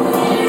Wow.